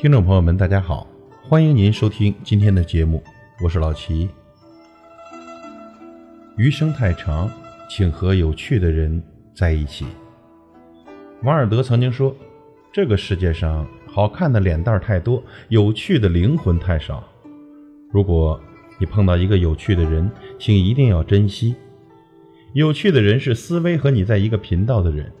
听众朋友们，大家好，欢迎您收听今天的节目，我是老齐。余生太长，请和有趣的人在一起。王尔德曾经说：“这个世界上好看的脸蛋太多，有趣的灵魂太少。”如果你碰到一个有趣的人，请一定要珍惜。有趣的人是思维和你在一个频道的人，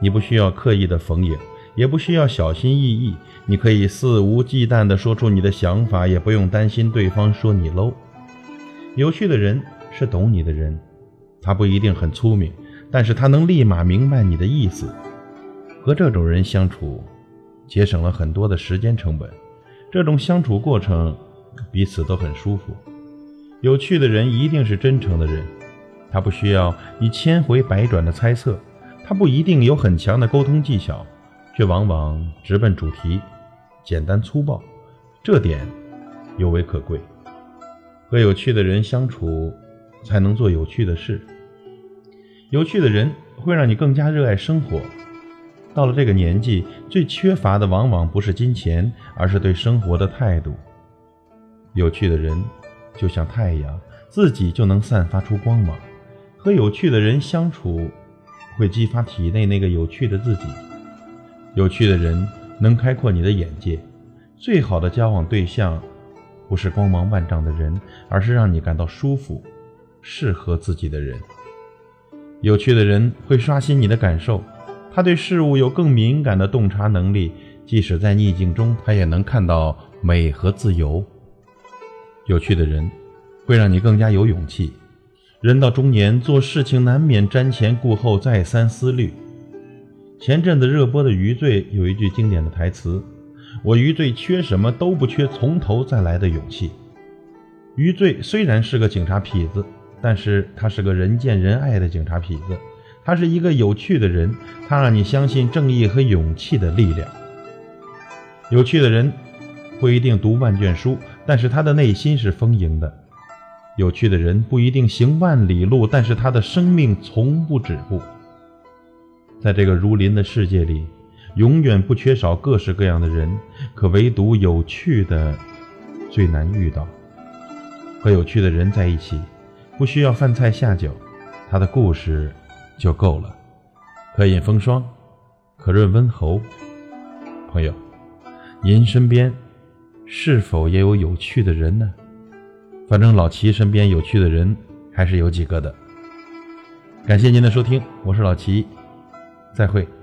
你不需要刻意的逢迎，也不需要小心翼翼，你可以肆无忌惮地说出你的想法，也不用担心对方说你 low。有趣的人是懂你的人，他不一定很聪明，但是他能立马明白你的意思。和这种人相处，节省了很多的时间成本，这种相处过程。彼此都很舒服。有趣的人一定是真诚的人，他不需要你千回百转的猜测，他不一定有很强的沟通技巧，却往往直奔主题，简单粗暴，这点尤为可贵。和有趣的人相处，才能做有趣的事。有趣的人会让你更加热爱生活。到了这个年纪，最缺乏的往往不是金钱，而是对生活的态度。有趣的人就像太阳，自己就能散发出光芒。和有趣的人相处，会激发体内那个有趣的自己。有趣的人能开阔你的眼界。最好的交往对象，不是光芒万丈的人，而是让你感到舒服、适合自己的人。有趣的人会刷新你的感受，他对事物有更敏感的洞察能力，即使在逆境中，他也能看到美和自由。有趣的人，会让你更加有勇气。人到中年，做事情难免瞻前顾后、再三思虑。前阵子热播的《余罪》有一句经典的台词：“我余罪缺什么都不缺，从头再来的勇气。”余罪虽然是个警察痞子，但是他是个人见人爱的警察痞子。他是一个有趣的人，他让你相信正义和勇气的力量。有趣的人。不一定读万卷书，但是他的内心是丰盈的。有趣的人不一定行万里路，但是他的生命从不止步。在这个如林的世界里，永远不缺少各式各样的人，可唯独有趣的最难遇到。和有趣的人在一起，不需要饭菜下酒，他的故事就够了，可饮风霜，可润温喉。朋友，您身边。是否也有有趣的人呢？反正老齐身边有趣的人还是有几个的。感谢您的收听，我是老齐，再会。